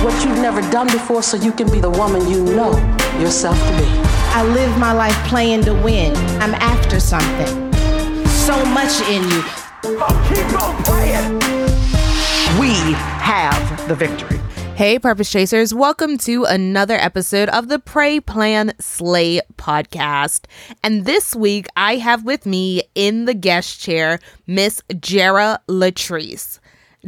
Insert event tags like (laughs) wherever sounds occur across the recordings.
Do what you've never done before so you can be the woman you know yourself to be. I live my life playing to win. I'm after something. So much in you. keep on playing. We have the victory. Hey, Purpose Chasers, welcome to another episode of the Pray, Plan, Slay podcast. And this week, I have with me in the guest chair Miss Jara Latrice.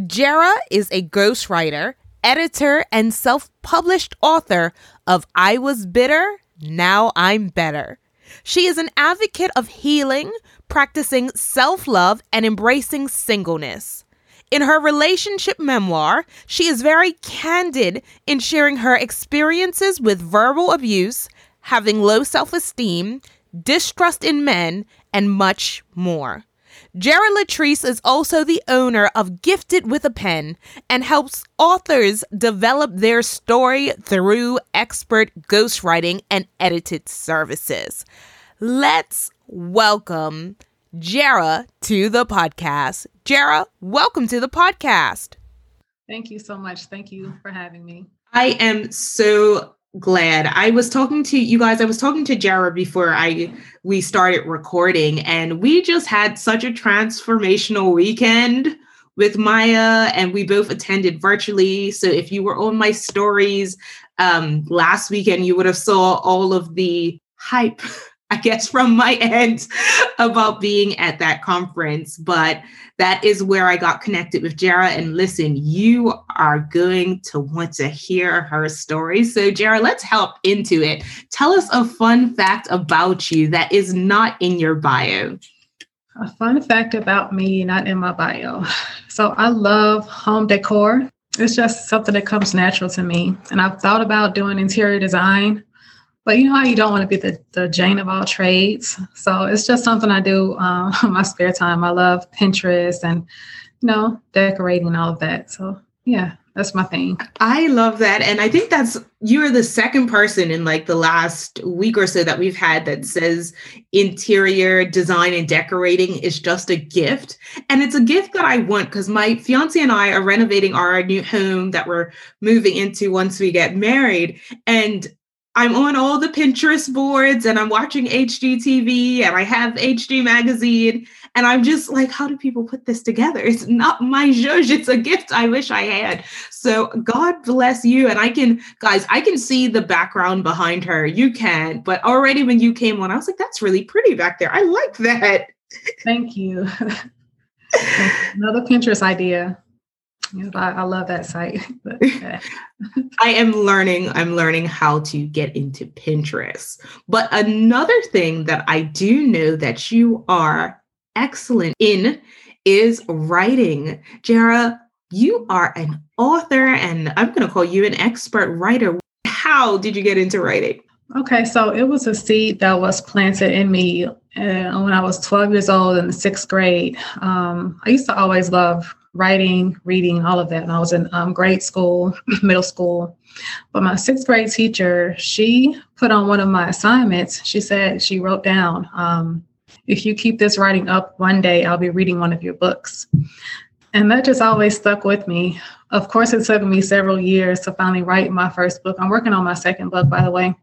Jara is a ghostwriter, editor, and self published author of I Was Bitter, Now I'm Better. She is an advocate of healing, practicing self love, and embracing singleness. In her relationship memoir, she is very candid in sharing her experiences with verbal abuse, having low self esteem, distrust in men, and much more. Jara Latrice is also the owner of Gifted with a Pen and helps authors develop their story through expert ghostwriting and edited services. Let's welcome Jara to the podcast. Jara, welcome to the podcast. Thank you so much. Thank you for having me. I am so glad. I was talking to you guys. I was talking to Jara before I we started recording, and we just had such a transformational weekend with Maya, and we both attended virtually. So if you were on my stories um, last weekend, you would have saw all of the hype (laughs) I guess, from my (laughs) end about being at that conference. But that is where I got connected with Jara. And listen, you are going to want to hear her story. So, Jara, let's help into it. Tell us a fun fact about you that is not in your bio. A fun fact about me, not in my bio. So, I love home decor. It's just something that comes natural to me. And I've thought about doing interior design but you know how you don't want to be the, the Jane of all trades. So it's just something I do um, in (laughs) my spare time. I love Pinterest and, you know, decorating and all of that. So yeah, that's my thing. I love that. And I think that's, you're the second person in like the last week or so that we've had that says interior design and decorating is just a gift. And it's a gift that I want because my fiance and I are renovating our new home that we're moving into once we get married. And I'm on all the Pinterest boards and I'm watching HGTV and I have HG magazine and I'm just like, how do people put this together? It's not my zhuzh. It's a gift I wish I had. So God bless you. And I can, guys, I can see the background behind her. You can, but already when you came on, I was like, that's really pretty back there. I like that. Thank you. (laughs) Another Pinterest idea. I, I love that site. (laughs) (laughs) I am learning, I'm learning how to get into Pinterest. But another thing that I do know that you are excellent in is writing. Jara, you are an author, and I'm going to call you an expert writer. How did you get into writing? Okay, so it was a seed that was planted in me uh, when I was 12 years old in the sixth grade. Um, I used to always love writing, reading, all of that. And I was in um, grade school, (laughs) middle school. But my sixth grade teacher, she put on one of my assignments. She said she wrote down, um, if you keep this writing up, one day I'll be reading one of your books. And that just always stuck with me. Of course, it took me several years to finally write my first book. I'm working on my second book, by the way.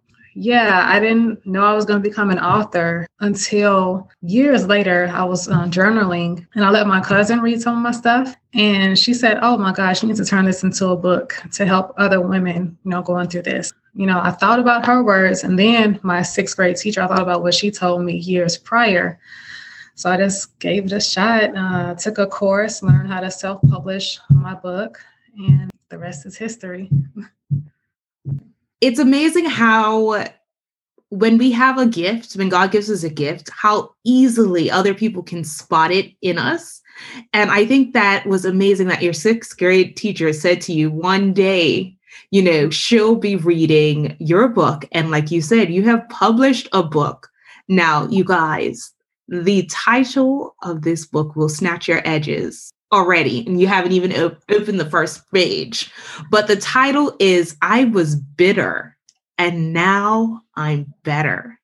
Yeah, I didn't know I was going to become an author until years later. I was uh, journaling and I let my cousin read some of my stuff. And she said, Oh my gosh, you need to turn this into a book to help other women, you know, going through this. You know, I thought about her words and then my sixth grade teacher, I thought about what she told me years prior. So I just gave it a shot, uh, took a course, learned how to self publish my book, and the rest is history. (laughs) it's amazing how when we have a gift, when God gives us a gift, how easily other people can spot it in us. And I think that was amazing that your sixth grade teacher said to you one day, you know, she'll be reading your book. And like you said, you have published a book Now, you guys, the title of this book will snatch your edges already, and you haven't even op- opened the first page. But the title is I Was Bitter and Now I'm Better.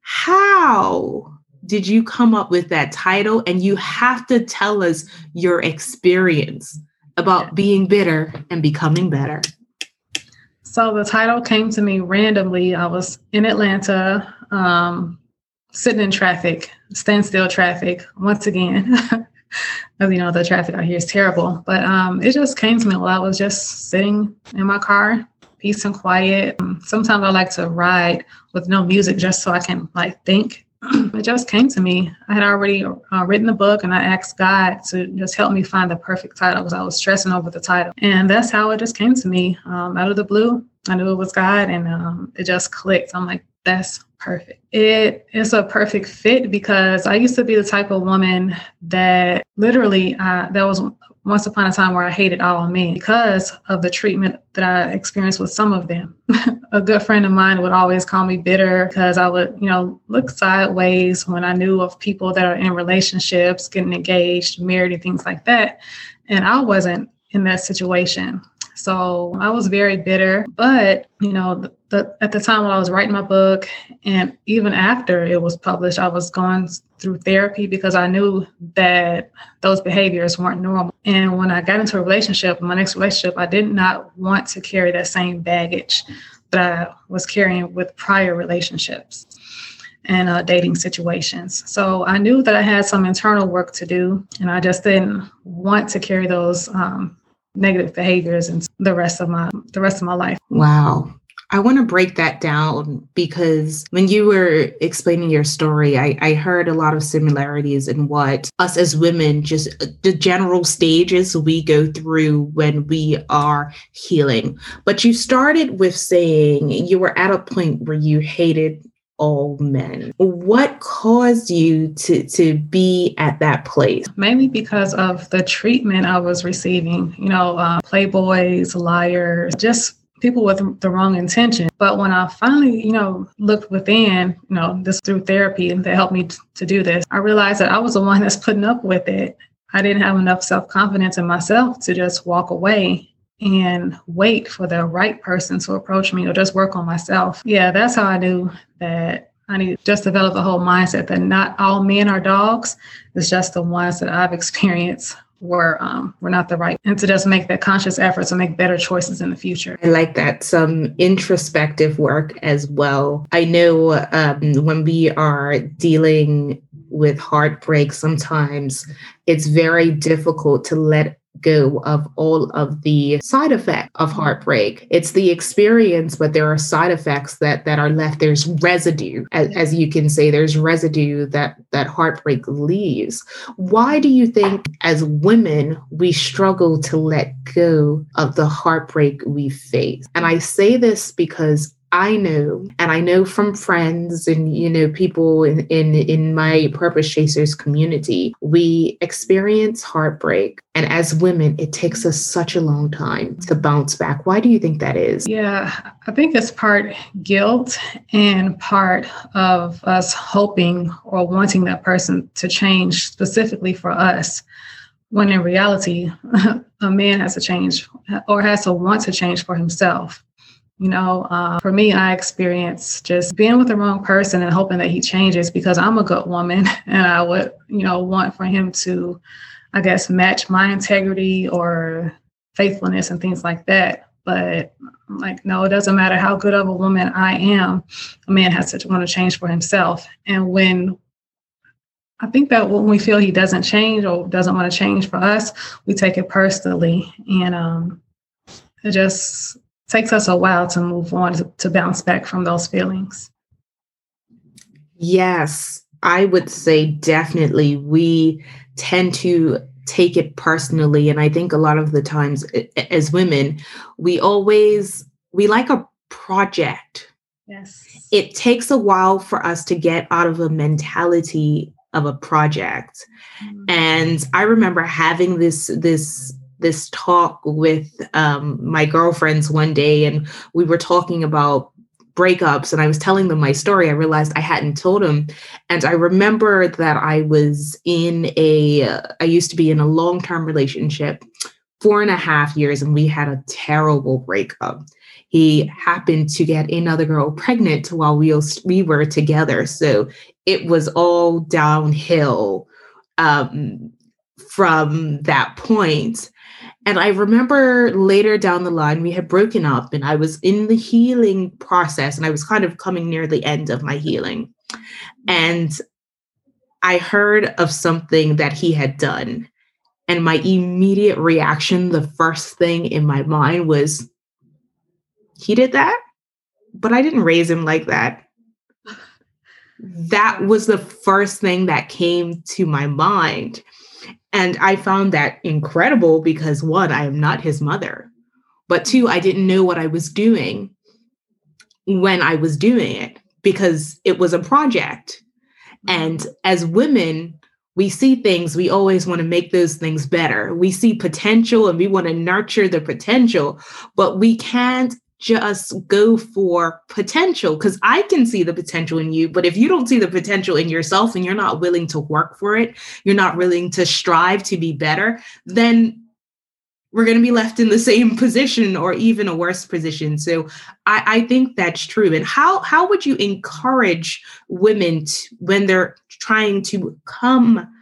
How did you come up with that title? And you have to tell us your experience about being bitter and becoming better. So the title came to me randomly. I was in Atlanta, um, sitting in traffic, standstill traffic once again. (laughs) You know, the traffic out here is terrible. But um, it just came to me while I was just sitting in my car, peace and quiet. Um, sometimes I like to ride with no music just so I can like think. (clears throat) it just came to me. I had already uh, written the book and I asked God to just help me find the perfect title because I was stressing over the title. And that's how it just came to me um, out of the blue. I knew it was God and um, it just clicked. I'm like, that's perfect. It is a perfect fit because I used to be the type of woman that literally uh, there was once upon a time where I hated all men because of the treatment that I experienced with some of them. (laughs) a good friend of mine would always call me bitter because I would, you know, look sideways when I knew of people that are in relationships, getting engaged, married, and things like that. And I wasn't in that situation. So I was very bitter. But, you know, the, the, at the time when I was writing my book, and even after it was published, I was going through therapy because I knew that those behaviors weren't normal. And when I got into a relationship, my next relationship, I did not want to carry that same baggage that I was carrying with prior relationships and uh, dating situations. So I knew that I had some internal work to do, and I just didn't want to carry those um, negative behaviors and the rest of my the rest of my life. Wow. I want to break that down because when you were explaining your story, I, I heard a lot of similarities in what us as women, just uh, the general stages we go through when we are healing. But you started with saying you were at a point where you hated all men. What caused you to to be at that place? Mainly because of the treatment I was receiving. You know, uh, playboys, liars, just people with the wrong intention. But when I finally, you know, looked within, you know, this through therapy and that helped me t- to do this, I realized that I was the one that's putting up with it. I didn't have enough self confidence in myself to just walk away and wait for the right person to approach me or just work on myself. Yeah, that's how I knew that I need to just develop the whole mindset that not all men are dogs. It's just the ones that I've experienced were um, were not the right, and to just make that conscious effort to make better choices in the future. I like that some introspective work as well. I know um, when we are dealing with heartbreak, sometimes it's very difficult to let go of all of the side effects of heartbreak. It's the experience, but there are side effects that that are left. There's residue, as, as you can say, there's residue that that heartbreak leaves. Why do you think, as women, we struggle to let go of the heartbreak we face? And I say this because I know, and I know from friends and you know people in in, in my purpose chasers community, we experience heartbreak, and as women, it takes us such a long time to bounce back. Why do you think that is? Yeah, I think it's part guilt and part of us hoping or wanting that person to change specifically for us when in reality, (laughs) a man has to change or has to want to change for himself. You know, uh, for me, I experience just being with the wrong person and hoping that he changes because I'm a good woman (laughs) and I would, you know, want for him to, I guess, match my integrity or faithfulness and things like that. But like, no, it doesn't matter how good of a woman I am. A man has to want to change for himself. And when I think that when we feel he doesn't change or doesn't want to change for us, we take it personally. And um, it just takes us a while to move on to, to bounce back from those feelings. Yes, I would say definitely we tend to take it personally and I think a lot of the times as women we always we like a project. Yes. It takes a while for us to get out of a mentality of a project. Mm-hmm. And I remember having this this this talk with um, my girlfriends one day, and we were talking about breakups and I was telling them my story, I realized I hadn't told them. And I remember that I was in a, I used to be in a long term relationship, four and a half years, and we had a terrible breakup. He happened to get another girl pregnant while we, we were together. So it was all downhill um, from that point. And I remember later down the line, we had broken up and I was in the healing process and I was kind of coming near the end of my healing. And I heard of something that he had done. And my immediate reaction, the first thing in my mind was, he did that, but I didn't raise him like that. (laughs) That was the first thing that came to my mind. And I found that incredible because one, I am not his mother, but two, I didn't know what I was doing when I was doing it because it was a project. And as women, we see things, we always want to make those things better. We see potential and we want to nurture the potential, but we can't just go for potential because I can see the potential in you. But if you don't see the potential in yourself and you're not willing to work for it, you're not willing to strive to be better, then we're going to be left in the same (laughs) position or even a worse position. So I, I think that's true. And how how would you encourage women to, when they're trying to come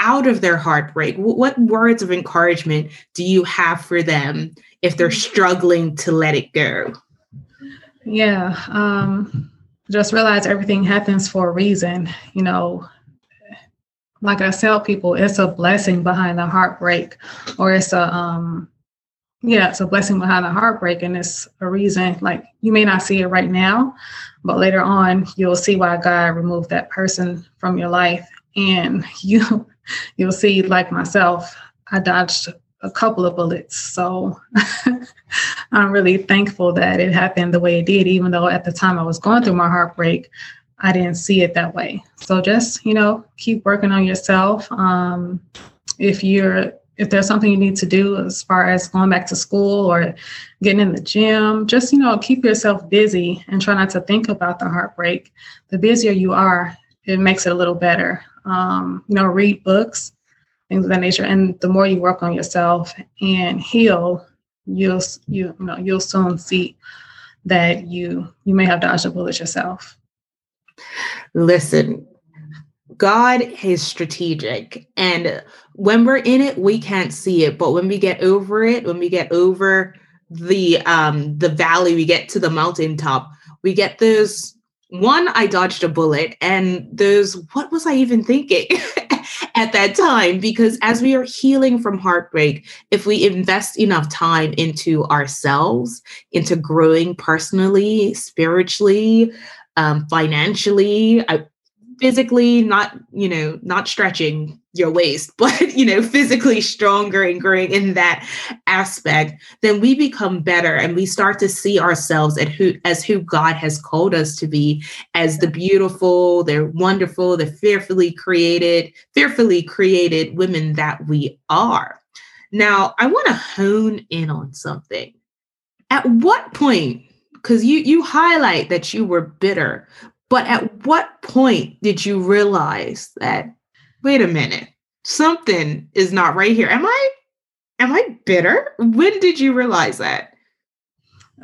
out of their heartbreak? What words of encouragement do you have for them if they're struggling to let it go? Yeah. Um, just realize everything happens for a reason. You know, like I tell people, it's a blessing behind the heartbreak, or it's a, um, yeah, it's a blessing behind the heartbreak, and it's a reason. Like you may not see it right now, but later on, you'll see why God removed that person from your life, and (laughs) you, you'll see, like myself, I dodged a couple of bullets. So (laughs) I'm really thankful that it happened the way it did, even though at the time I was going through my heartbreak, I didn't see it that way. So just, you know, keep working on yourself. Um, if you're if there's something you need to do as far as going back to school or getting in the gym, just you know, keep yourself busy and try not to think about the heartbreak. The busier you are, it makes it a little better. Um, you know, read books, things of that nature. And the more you work on yourself and heal, you'll you, you know you'll soon see that you you may have dodged a bullet yourself. Listen, God is strategic, and when we're in it, we can't see it. But when we get over it, when we get over the um the valley, we get to the mountaintop, we get those one, I dodged a bullet, and those what was I even thinking? (laughs) at that time because as we are healing from heartbreak, if we invest enough time into ourselves, into growing personally, spiritually, um, financially, I, physically not you know not stretching your waist (laughs) but you know physically stronger and growing in that aspect then we become better and we start to see ourselves at who as who god has called us to be as the beautiful they're wonderful the fearfully created fearfully created women that we are. Now i want to hone in on something. At what point because you you highlight that you were bitter but at what point did you realize that, wait a minute, something is not right here? Am I am I bitter? When did you realize that?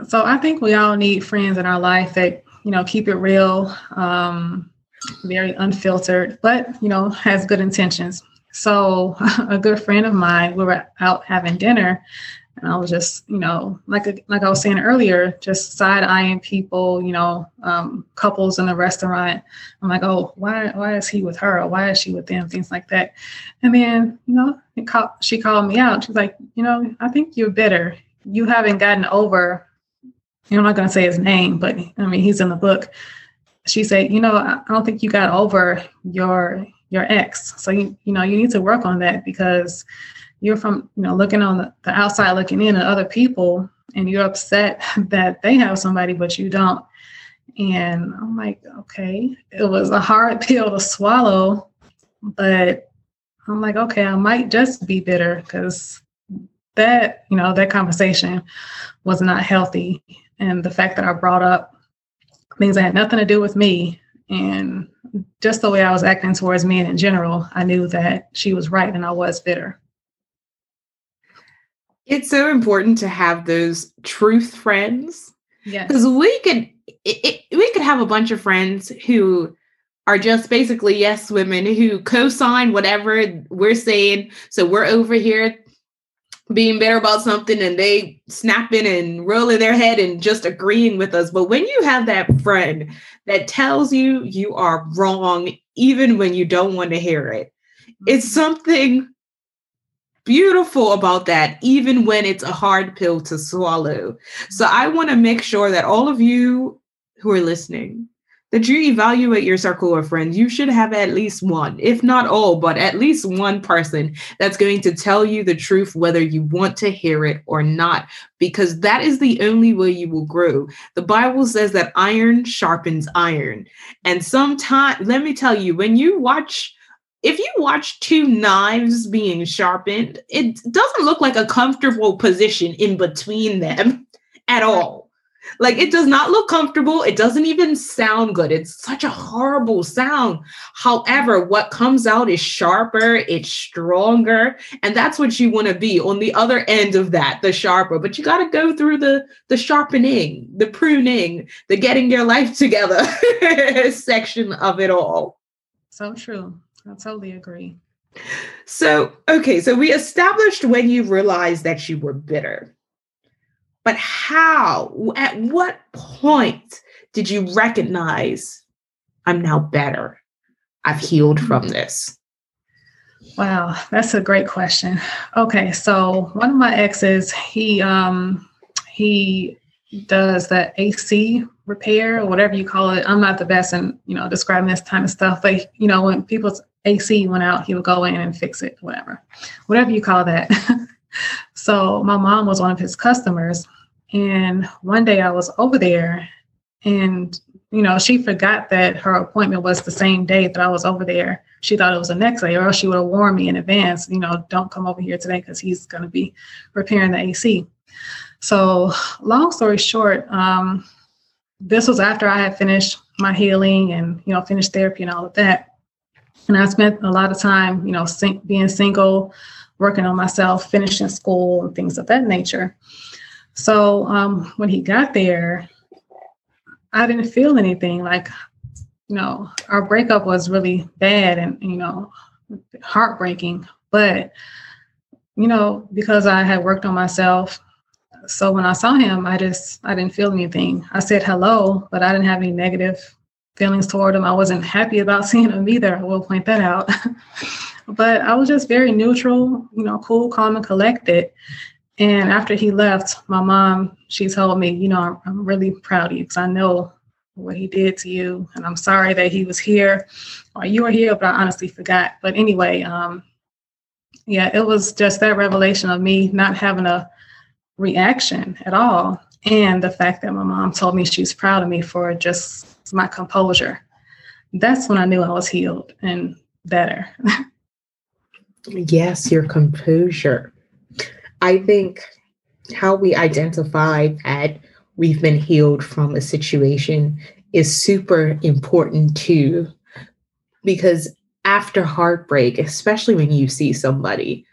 So I think we all need friends in our life that, you know, keep it real, um, very unfiltered, but you know, has good intentions. So (laughs) a good friend of mine, we were out having dinner and I was just, you know, like like I was saying earlier, just side eyeing people, you know, um, couples in the restaurant. I'm like, oh, why why is he with her? Or why is she with them? Things like that. And then, you know, called, she called me out. She's like, you know, I think you're bitter. You haven't gotten over. You know, I'm not going to say his name, but I mean, he's in the book. She said, you know, I don't think you got over your your ex. So you you know, you need to work on that because you're from you know looking on the, outside looking in at other people and you're upset (laughs) that they have somebody but you don't and i'm like okay it was a hard (laughs) pill to swallow but i'm like okay i might just be bitter because that you know that conversation was not healthy and the fact that i brought up things that had nothing to do with me. And just the way I was acting towards men in general, I knew that she was right and I was bitter. It's so important to have those truth friends. Yes. Because we could it, it, we could have a bunch of friends who are just basically yes women who co-sign whatever we're saying. So we're over here being bitter about something and they snapping and rolling their head and just agreeing with us. But when you have that friend that tells you you are wrong, even when you don't want to hear it, it's Mm-hmm. something beautiful about that, even when it's a hard pill to swallow. So I want to make sure that all of you who are listening, that you evaluate your circle of friends. You should have at least one, if not all, but at least one person that's going to tell you the truth, whether you want to hear it or not, because that is the only way you will grow. The Bible says that iron sharpens iron. And sometimes, let me tell you, when you watch, if you watch two knives being sharpened, it doesn't look like a comfortable position in between them (laughs) at all. Like it does not look comfortable. It doesn't even sound good. It's such a horrible sound. However, what comes out is sharper, it's stronger, and that's what you want to be on the other end of that, the sharper. But you got to go through the the sharpening, the pruning, the getting your life (laughs) together section of it all. So true. I totally agree. So, okay, so we established when you realized that you were bitter. But how, at what point did you recognize I'm now better? I've healed from this. Wow, that's a great question. Okay, so one of my exes, he um he does that AC repair or whatever you call it. I'm not the best in, you know, describing this kind of stuff, but you know, when people's AC went out, he would go in and fix it, whatever. Whatever you call that. (laughs) so my mom was one of his customers and one day I was over there and you know, she forgot that her appointment was the same day that I was over there. She thought it was the next day, or else she would have warned me in advance, you know, don't come over here today because he's going to be repairing the AC. So, long story short, um, this was after I had finished my healing and, you know, finished therapy and all of that. And I spent a lot of time, you know, sing- being single, working on myself, finishing school, and things of that nature. So, um, when he got there, I didn't feel anything like, you know, our breakup was really bad and, you know, heartbreaking. But, you know, because I had worked on myself, so when I saw him, I just, I didn't feel anything. I said hello, but I didn't have any negative feelings toward him. I wasn't happy about (laughs) seeing him either. I will point that out. (laughs) but I was just very neutral, you know, cool, calm, and collected. And after he left, my mom, she told me, you know, I'm, I'm really proud of you because I know what he did to you. And I'm sorry that he was here or you were here, but I honestly forgot. But anyway, um, yeah, it was just that revelation of me not having a reaction at all. And the fact that my mom told me she's proud of me for just my composure. That's when I knew I was healed and better. (laughs) Yes, your composure. I think how we identify that we've been healed from a situation is super important too. Because after heartbreak, especially when you see somebody,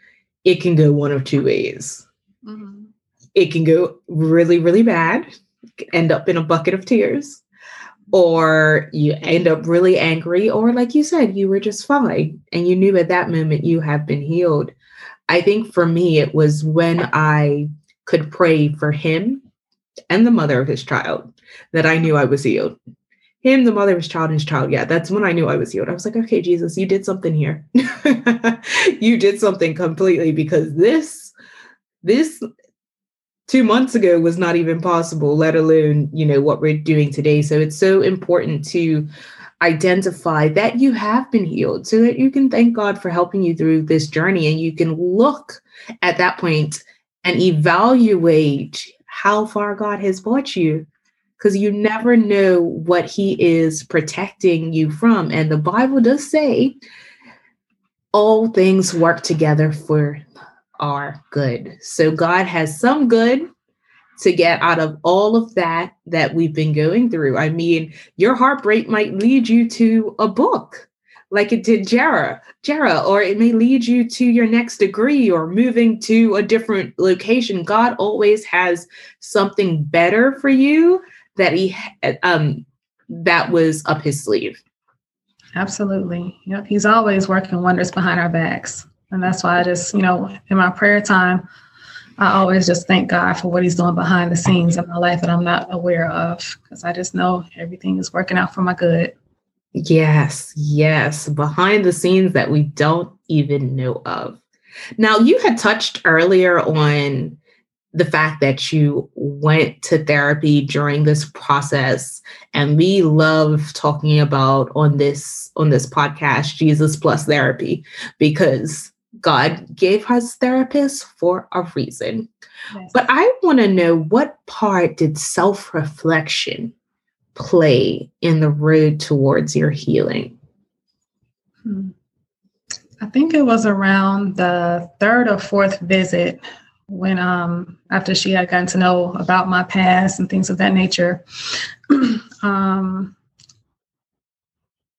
it can go one of two ways. Mm-hmm. It can go really, really bad, end up in a bucket of tears, or you end up really angry, or like you said, you were just fine and you knew at that moment you have been healed. I think for me, it was when I could pray for him and the mother of his child that I knew I was healed. Him, the mother of his child, and his child. Yeah, that's when I knew I was healed. I was like, okay, Jesus, you did something here. (laughs) you did something completely because this, this two months ago was not even possible, let alone, you know, what we're doing today. So it's so important to identify that you have been healed so that you can thank God for helping you through this journey and you can look at that point and evaluate how far God has brought you because you never know what he is protecting you from and the Bible does say all things work together for our good. So God has some good to get out of all of that that we've been going through. I mean, your heartbreak might lead you to a book like it did Jara, Jara, or it may lead you to your next degree or moving to a different location. God always has something better for you that he um that was up his sleeve. Absolutely. Yep. He's always working wonders behind our backs. And that's why I just, you know, in my prayer time, I always just thank God for what He's doing behind the scenes in my life that I'm not aware of because I just know everything is working out for my good. Yes, yes, behind the scenes that we don't even know of. Now, you had touched earlier on the fact that you went to therapy during this process and we love talking about on this on this podcast Jesus plus therapy because God gave us therapists for a reason. Yes. But I want to know what part did self-reflection play in the road towards your healing? Hmm. I think it was around the third or fourth visit when um after she had gotten to know about my past and things of that nature. (clears throat) um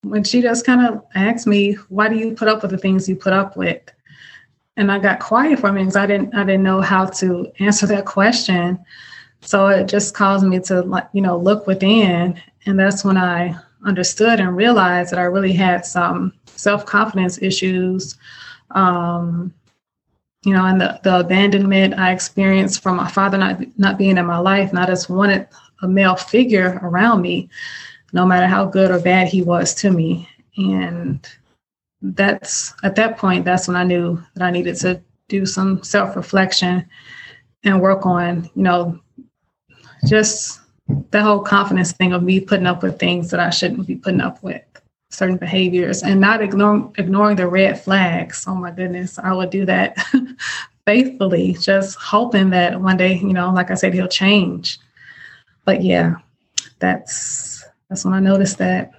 when she just kind of asked me, why do you put up with the things you put up with? And I got quiet for a minute because I didn't I didn't know how to answer that question. So it just caused me to like, you know, look within. And that's when I understood and realized that I really had some self-confidence issues. Um, you know, and the, the abandonment I experienced from my father not not being in my life, and I just wanted a male figure around me, no matter how good or bad he was to me. And that's at that point, that's when I knew that I needed to do some self-reflection and work on, you know, just the whole confidence thing of me putting up with things that I shouldn't be putting up with, certain behaviors, and not ignore, ignoring the red flags. Oh my goodness, I would do that (laughs) faithfully, just hoping that one day, you know, like I said, he'll change. But yeah, that's that's when I noticed that.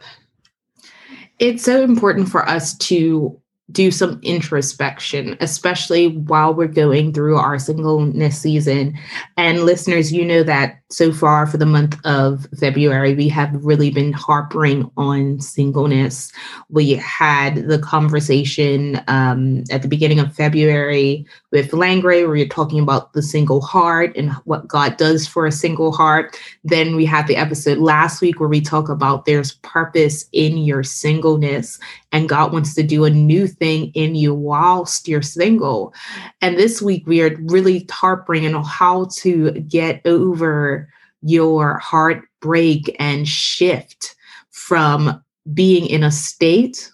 It's so important for us to do some introspection, especially while we're going through our singleness season. And listeners, you know that so far for the month of February, we have really been harping on singleness. We had the conversation um, at the beginning of February with Langray, where we are talking about the single heart and what God does for a single heart. Then we had the episode last week where we talk about there's purpose in your singleness, and God wants to do a new thing in you whilst you're single. And this week, we are really harping on how to get over your heartbreak and shift from being in a state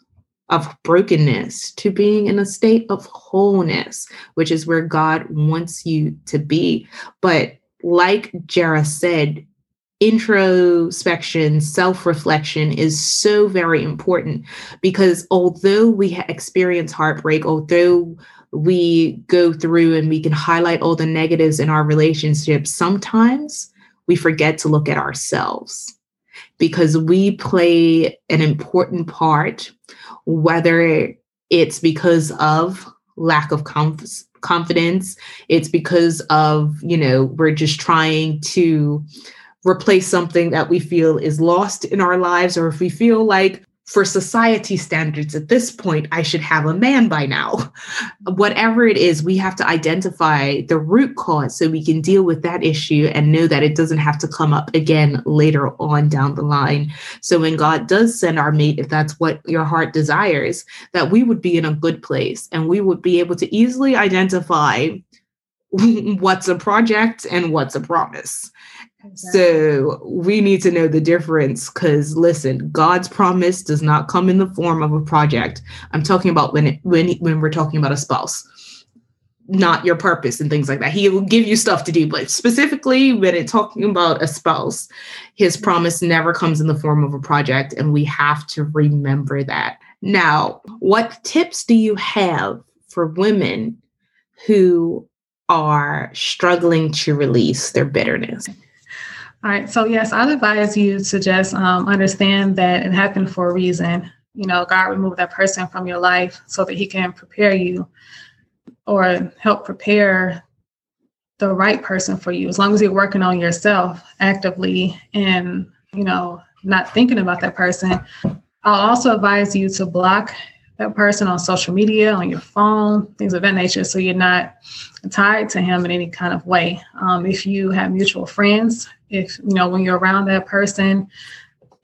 of brokenness to being in a state of wholeness, which is where God wants you to be. But like Jara said, introspection, self reflection is so very important because although we experience heartbreak, although we go through and we can highlight all the negatives in our relationships, sometimes we forget to look at ourselves because we play an important part, whether it's because of lack of conf- confidence, it's because of, you know, we're just trying to replace something that we feel is lost in our lives, or if we feel like for society standards at this point, I should have a man by now. (laughs) Whatever it is, we have to identify the root cause so we can deal with that issue and know that it doesn't have to come up again later on down the line. So when God does send our mate, if that's what your heart desires, that we would be in a good place and we would be able to easily identify (laughs) what's a project and what's a promise. So we need to know the difference because listen, God's promise does not come in the form of a project. I'm talking about when it, when when we're talking about a spouse, not your purpose and things like that. He will give you stuff to do, but specifically when it's talking about a spouse, his promise never comes in the form of a project, and we have to remember that. Now, what tips do you have for women who are struggling to release their bitterness? All right. So, yes, I'd advise you to just um, understand that it happened for a reason. You know, God removed that person from your life so that He can prepare you or help prepare the right person for you as long as you're working on yourself actively and you know not thinking about that person i'll also advise you to block that person on social media on your phone things of that nature so you're not tied to him in any kind of way um, if you have mutual friends if you know when you're around that person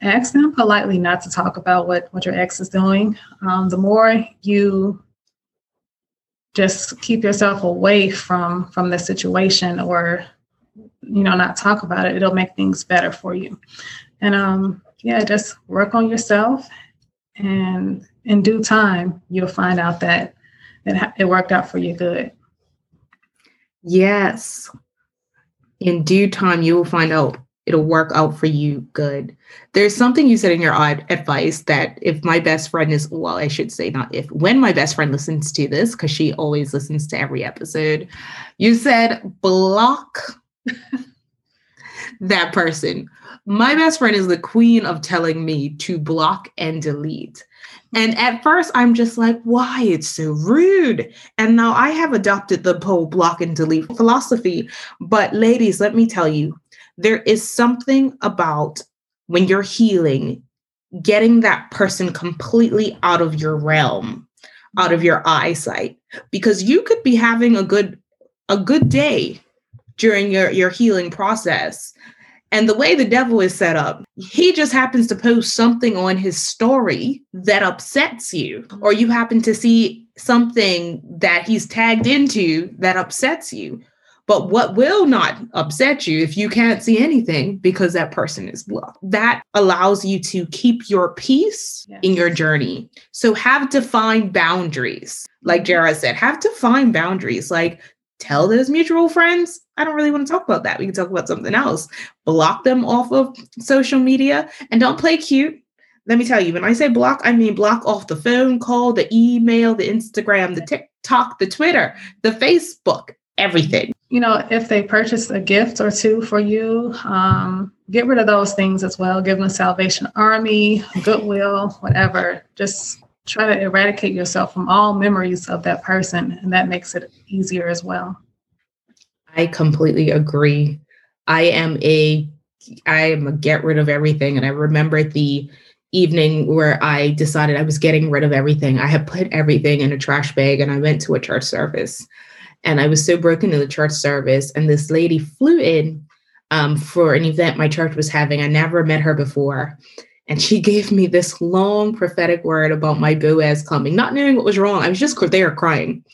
ask them politely not to talk about what what your ex is doing. Um, the more you just keep yourself away from from the situation or you know not talk about it it'll make things better for you. And um yeah just work on yourself and in due time you'll find out that it, it worked out for you good. Yes in due time you will find out it'll work out for you good. There's something you said in your advice that if my best friend is, well, I should say not if, when my best friend listens to this, because she always listens to every episode, you said block (laughs) that person. My best friend is the queen of telling me to block and delete. And at first, I'm just like, why? It's so rude. And now I have adopted the whole block and delete philosophy. But, ladies, let me tell you, there is something about when you're healing, getting that person completely out of your realm, out of your eyesight, because you could be having a good a good day during your, your healing process. And the way the devil is set up, he just happens to post something on his story that upsets you, or you happen to see something that he's tagged into that upsets you. But what will not upset you if you can't see anything because that person is blocked? That allows you to keep your peace yes. in your journey. So have defined boundaries. Like. Jara said, have defined boundaries. Like tell those mutual friends, I don't really want to talk about that. We can talk about something else. Block them off of social media and don't play cute. Let me tell you, when I say block, I mean block off the phone call, the email, the Instagram, the TikTok, the Twitter, the Facebook, everything you know, if they purchase a gift or two for you, um, get rid of those things as well. Give them a Salvation Army, Goodwill, whatever. Just try to eradicate yourself from all memories of that person, and that makes it easier as well. I completely agree. I am a I am a get rid of everything, and I remember the evening where I decided I was getting rid of everything. I had put everything in a trash bag, and I went to a church service and I was so broken in the church service. And this lady flew in um, for an event my church was having. I never met her before. And she gave me this long prophetic word about my Boaz coming, not knowing what was wrong. I was just there crying.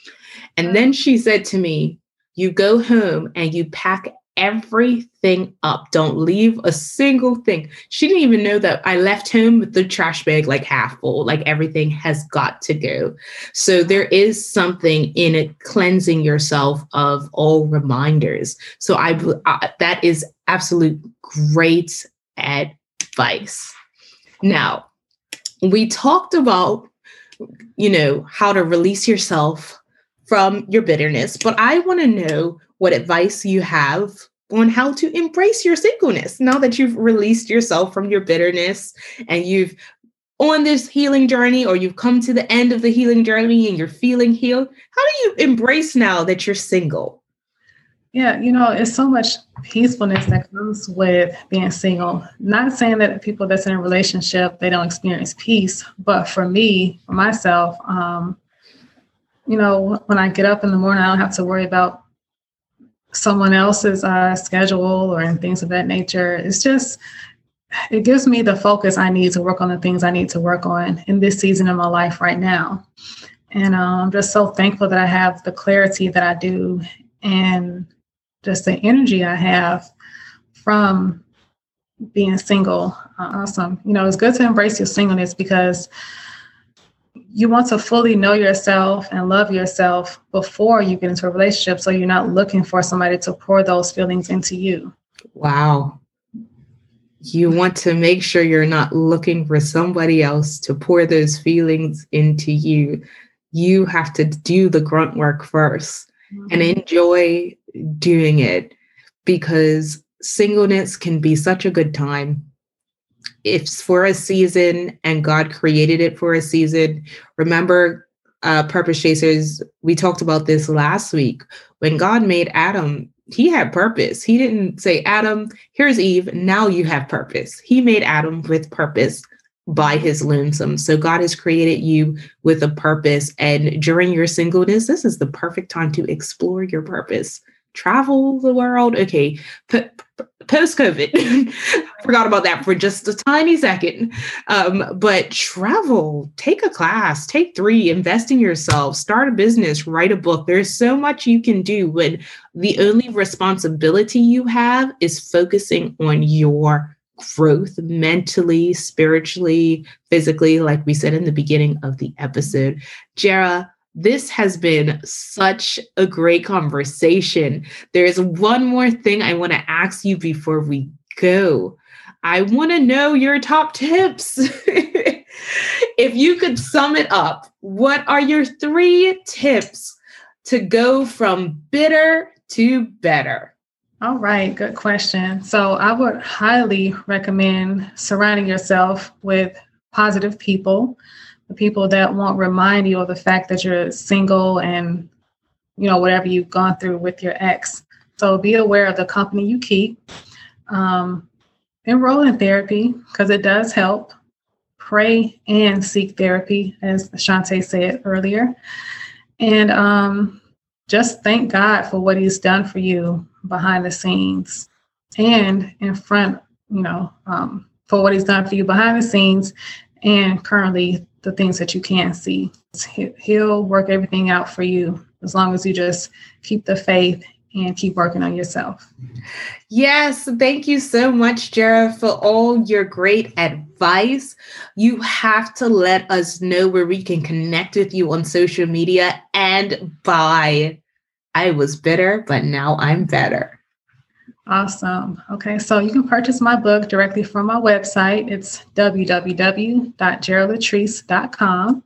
And then she said to me, You go home and you pack everything up. Don't leave a single thing. She didn't even know that I left home with the trash bag like half full, like everything has got to go. So there is something in it cleansing yourself of all reminders. So I, I that is absolute great advice. Now, we talked about you know how to release yourself from your bitterness, but I want to know what advice you have on how to embrace your singleness now that you've released yourself from your bitterness and you've on this healing journey or you've come to the end of the healing journey and you're feeling healed how do you embrace now that you're single yeah you know it's so much peacefulness that comes with being single not saying that people that's in a relationship they don't experience peace but for me for myself um you know when i get up in the morning i don't have to worry about someone else's uh, schedule or things of that nature. It's just, it gives me the focus I need to work on the things I need to work on in this season of my life right now. And uh, I'm just so thankful that I have the clarity that I do and just the energy I have from being single. Awesome. You know, it's good to embrace your singleness because you want to fully know yourself and love yourself before you get into a relationship so you're not looking for somebody to pour those feelings into you wow you want to make sure you're not looking for somebody else to pour those feelings into you you have to do the grunt work 1st mm-hmm. and enjoy doing it because singleness can be such a good time it's for a season and God created it for a season. Remember, uh, Purpose Chasers, we talked about this last week. When God made Adam, he had purpose. He didn't say, Adam, here's Eve. Now you have purpose. He made Adam with purpose by his lonesome. So God has created you with a purpose. And during your singleness, this is the perfect time to explore your purpose. Travel the world. Okay. P- post COVID, (laughs) I forgot about that for just a tiny second. Um, but travel, take a class, take three, invest in yourself, start a business, write a book. There's so much you can do when the only responsibility you have is focusing on your growth mentally, spiritually, physically, like we said in the beginning of the episode. Jara, this has been such a great conversation. There's one more thing I want to ask you before we go. I want to know your top tips. (laughs) if you could sum it up, what are your three tips to go from bitter to better? All right, good question. So, I would highly recommend surrounding yourself with positive people, people that won't remind you of the fact that you're single and, you know, whatever you've gone through with your ex. So, be aware of the company you keep. Um, enroll in therapy because it does help. Pray and seek therapy, as Shante said earlier. And um, just thank God for what He's done for you behind the scenes and in front, you know, um, for what he's done for you behind the scenes and currently the things that you can't see. He'll work everything out for you as long as you just keep the faith and keep working on yourself. Yes, thank you so much, Jara, for all your great advice. You have to let us know where we can connect with you on social media and buy I was bitter, but now I'm better. Awesome. Okay, so you can purchase my book directly from my website. It's www.jaralatrice.com.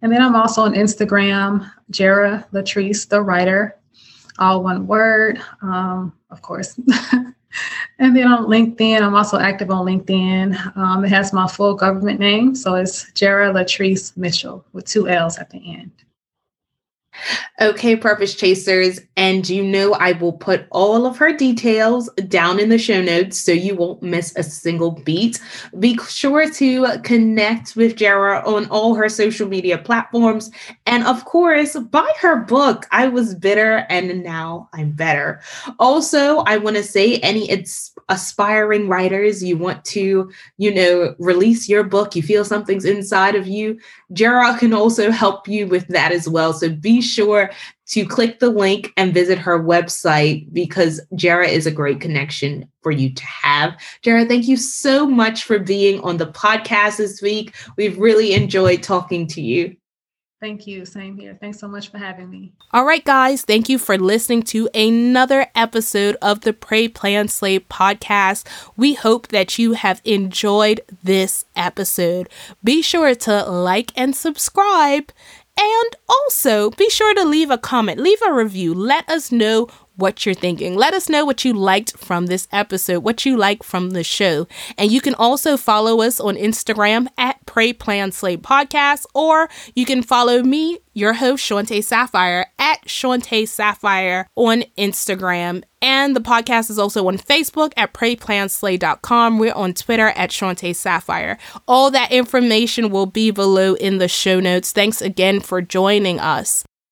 And then I'm also on Instagram, Jara Latrice, the writer, all one word, um, of course. (laughs) and then on LinkedIn, I'm also active on LinkedIn. Um, it has my full government name, so it's Jara Latrice Mitchell with two L's at the end. Okay, Purpose Chasers. And you know, I will put all of her details down in the show notes so you won't miss a single beat. Be sure to connect with Jara on all her social media platforms. And of course, buy her book, I Was Bitter and Now I'm Better. Also, I want to say any aspiring writers you want to, you know, release your book, you feel something's inside of you, Jara can also help you with that as well. So be sure to click the link and visit her website because Jara is a great connection for you to have. Jara, thank you so much for being on the podcast this week. We've really enjoyed talking to you. Thank you. Same here. Thanks so much for having me. All right, guys. Thank you for listening to another episode of the Pray Plan Slay podcast. We hope that you have enjoyed this episode. Be sure to like and subscribe. And also be sure to leave a comment, leave a review. Let us know what you're thinking. Let us know what you liked from this episode, what you like from the show. And you can also follow us on Instagram at Pray Plan Slay Podcast, or you can follow me, your host, Shante Sapphire, at Shante Sapphire on Instagram. And the podcast is also on Facebook at PrayPlanSlay.com. We're on Twitter at Shante Sapphire. All that information will be below in the show notes. Thanks again for joining us.